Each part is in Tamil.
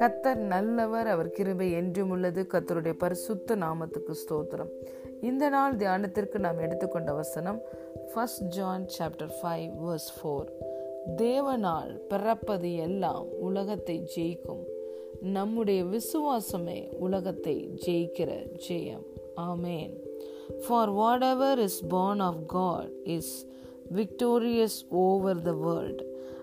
கத்தர் நல்லவர் அவர் கிருபை என்றும் உள்ளது. கத்தருடைய பரிசுத்த நாமத்துக்கு ஸ்தோத்திரம். இந்த நாள் தியானத்திற்கு நாம் எடுத்துக்கொண்ட வசனம் first John chapter five verse four தேவனால் பிறப்பது எல்லாம் உலகத்தை ஜெயிக்கும். நம்முடைய விசுவாசமே உலகத்தை ஜெயிக்கிற ஜெயம். ஆமேன் for whatever is born of God is victorious over the world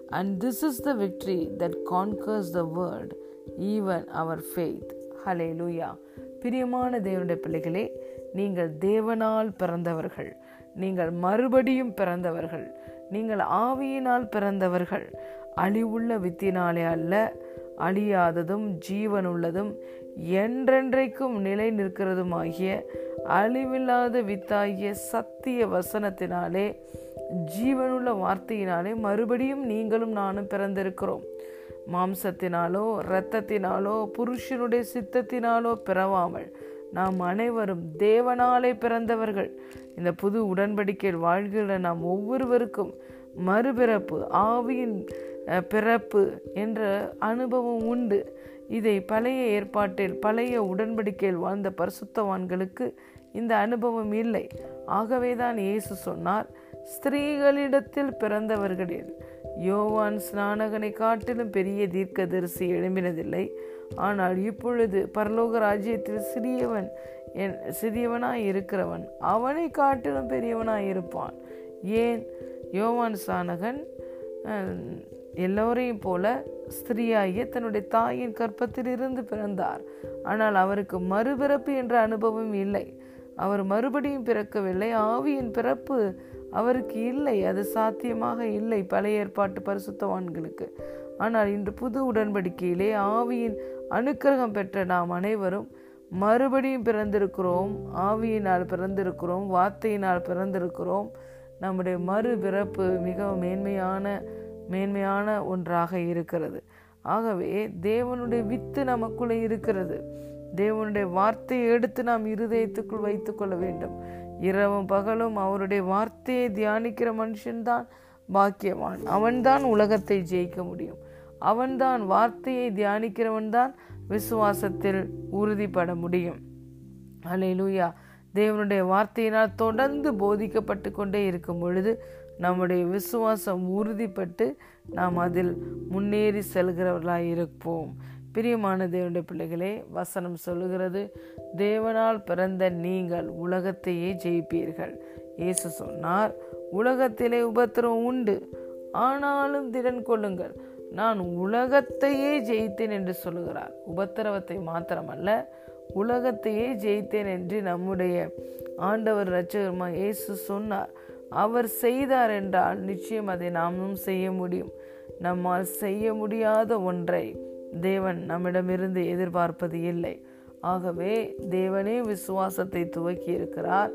and this is the victory that conquers the world even our faith hallelujah பிரியமான தேவனுடைய பிள்ளைகளே நீங்கள் தேவனால் பிறந்தவர்கள் நீங்கள் மறுபடியும் பிறந்தவர்கள் நீங்கள் ஆவியினால் பிறந்தவர்கள். அழிவுள்ள வித்தினாலே அல்ல அழியாததும் ஜீவனுள்ளதும் என்றென்றைக்கும் நிலை நிற்கிறதுமாகிய அழிவில்லாத வித்தாகிய சத்திய வசனத்தினாலே ஜீவனுள்ள வார்த்தையினாலே மறுபடியும் நீங்களும் நானும் பிறந்திருக்கிறோம். மாம்சத்தினாலோ இரத்தத்தினாலோ புருஷனுடைய சித்தத்தினாலோ பிறவாமல் நாம் அனைவரும் தேவனாலே பிறந்தவர்கள். இந்த புது உடன்படிக்கையில் வாழ்கிற நாம் ஒவ்வொருவருக்கும் மறுபிறப்பு ஆவியின் பிறப்பு என்ற அனுபவம் உண்டு. இதை பழைய ஏற்பாட்டில் பழைய உடன்படிக்கையில் வாழ்ந்த பரிசுத்தவான்களுக்கு இந்த அனுபவம் இல்லை. ஆகவேதான் இயேசு சொன்னார் ஸ்திரீகளிடத்தில் பிறந்தவர்களில் யோவான் ஸ்நானகனை காட்டிலும் பெரிய தீர்க்கதரிசி எழும்பினதில்லை. ஆனால் இப்பொழுது பரலோக ராஜ்யத்தில் சிறியவன் என் சிறியவனாய் இருக்கிறவன் அவனை காட்டிலும் பெரியவனாய் இருப்பான். ஏன்? யோவான் ஸ்நானகன் எல்லோரையும் போல ஸ்திரீயாகிய தன்னுடைய தாயின் கற்பத்தில் இருந்து பிறந்தார். ஆனால் அவருக்கு மறுபிறப்பு என்ற அனுபவம் இல்லை. அவர் மறுபடியும் பிறக்கவில்லை. ஆவியின் பிறப்பு அவருக்கு இல்லை அது சாத்தியமாக இல்லை பழைய ஏற்பாட்டு பரிசுத்தவான்களுக்கு. ஆனால் இன்று புது உடன்படிக்கையிலே ஆவியின் அனுக்கிரகம் பெற்ற நாம் அனைவரும் மறுபடியும் பிறந்திருக்கிறோம் ஆவியினால் பிறந்திருக்கிறோம் வார்த்தையினால் பிறந்திருக்கிறோம். நம்முடைய மறுபிறப்பு மிக மிகவும் மேன்மையான மேன்மையான ஒன்றாக இருக்கிறது. ஆகவே தேவனுடைய வித்து நமக்குள்ளே இருக்கிறது. தேவனுடைய வார்த்தையை எடுத்து நாம் இருதயத்துக்குள் வைத்துக்கொள்ள வேண்டும். இரவும் பகலும் அவருடைய வார்த்தையை தியானிக்கிற மனுஷன்தான் பாக்கியவான். அவன்தான் உலகத்தை ஜெயிக்க முடியும். அவன்தான் வார்த்தையை தியானிக்கிறவன் தான் விசுவாசத்தில் உறுதிப்பட முடியும். அலையிலூயா தேவனுடைய வார்த்தையினால் தொடர்ந்து போதிக்கப்பட்டு கொண்டே இருக்கும் பொழுது நம்முடைய விசுவாசம் உறுதிப்பட்டு நாம் அதில் முன்னேறி செல்கிறவர்களாக இருப்போம். பிரியமான தேவனுடைய பிள்ளைகளே வசனம் சொல்லுகிறது தேவனால் பிறந்த நீங்கள் உலகத்தையே ஜெயிப்பீர்கள். இயேசு சொன்னார் உலகத்திலே உபத்திரம் உண்டு ஆனாலும் திடன் கொள்ளுங்கள். நான் உலகத்தையே ஜெயித்தேன் என்று சொல்லுகிறார். உபத்திரவத்தை மாத்திரமல்ல உலகத்தையே ஜெயித்தேன் என்று நம்முடைய ஆண்டவர் ரச்சகர்மா இயேசு சொன்னார். அவர் செய்தார் என்றால் நிச்சயம் அதை நாமும் செய்ய முடியும். நம்மால் செய்ய முடியாத ஒன்றை தேவன் நம்மிடமிருந்து எதிர்பார்ப்பது இல்லை. ஆகவே தேவனே விசுவாசத்தை துவக்கி இருக்கிறார்.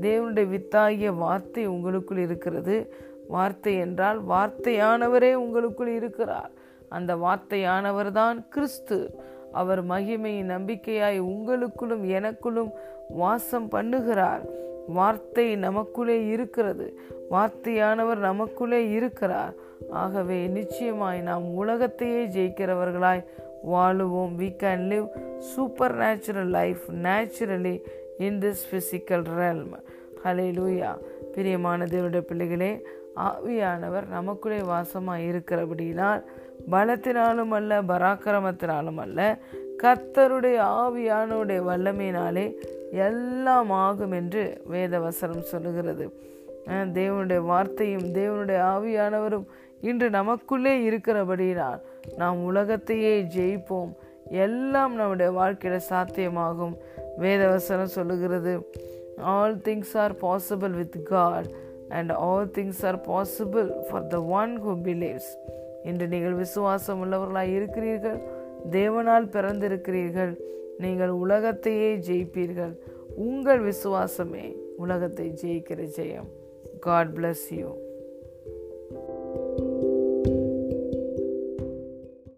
தேவனுடைய வித்தாகிய வார்த்தை உங்களுக்குள் இருக்கிறது. வார்த்தை என்றால் வார்த்தையானவரே உங்களுக்குள் இருக்கிறார். அந்த வார்த்தையானவர் தான் கிறிஸ்து. அவர் மகிமையின் நம்பிக்கையாய் உங்களுக்குள்ளும் எனக்குள்ளும் வாசம் பண்ணுகிறார். வார்த்தை நமக்குள்ளே இருக்கிறது. வார்த்தையானவர் நமக்குள்ளே இருக்கிறார். ஆகவே நிச்சயமாய் நாம் உலகத்தையே ஜெயிக்கிறவர்களாய் வாழுவோம். We can live supernatural life naturally in this physical realm hallelujah பிரியமான தேவனுடைய பிள்ளைகளே ஆவியானவர் நமக்குள்ளே வாசமாக இருக்கிறபடினால் பலத்தினாலும் அல்ல பராக்கிரமத்தினாலும் அல்ல கத்தருடைய ஆவியானோடைய வல்லமையினாலே எல்லாம் ஆகும் என்று வேதவசனம் சொல்லுகிறது. தேவனுடைய வார்த்தையும் தேவனுடைய ஆவியானவரும் இன்று நமக்குள்ளே இருக்கிறபடினால் நாம் உலகத்தையே ஜெயிப்போம். எல்லாம் நம்முடைய வாழ்க்கையில சாத்தியமாகும். வேதவசனம் சொல்லுகிறது all things are possible with God and all things are possible for the one who believes இன்று நீங்கள் விசுவாசம் உள்ளவர்களாக இருக்கிறீர்கள் தேவனால் பிறந்திருக்கிறீர்கள். நீங்கள் உலகத்தையே ஜெயிப்பீர்கள். உங்கள் விசுவாசமே உலகத்தை ஜெயிக்கிற ஜெயம். God bless you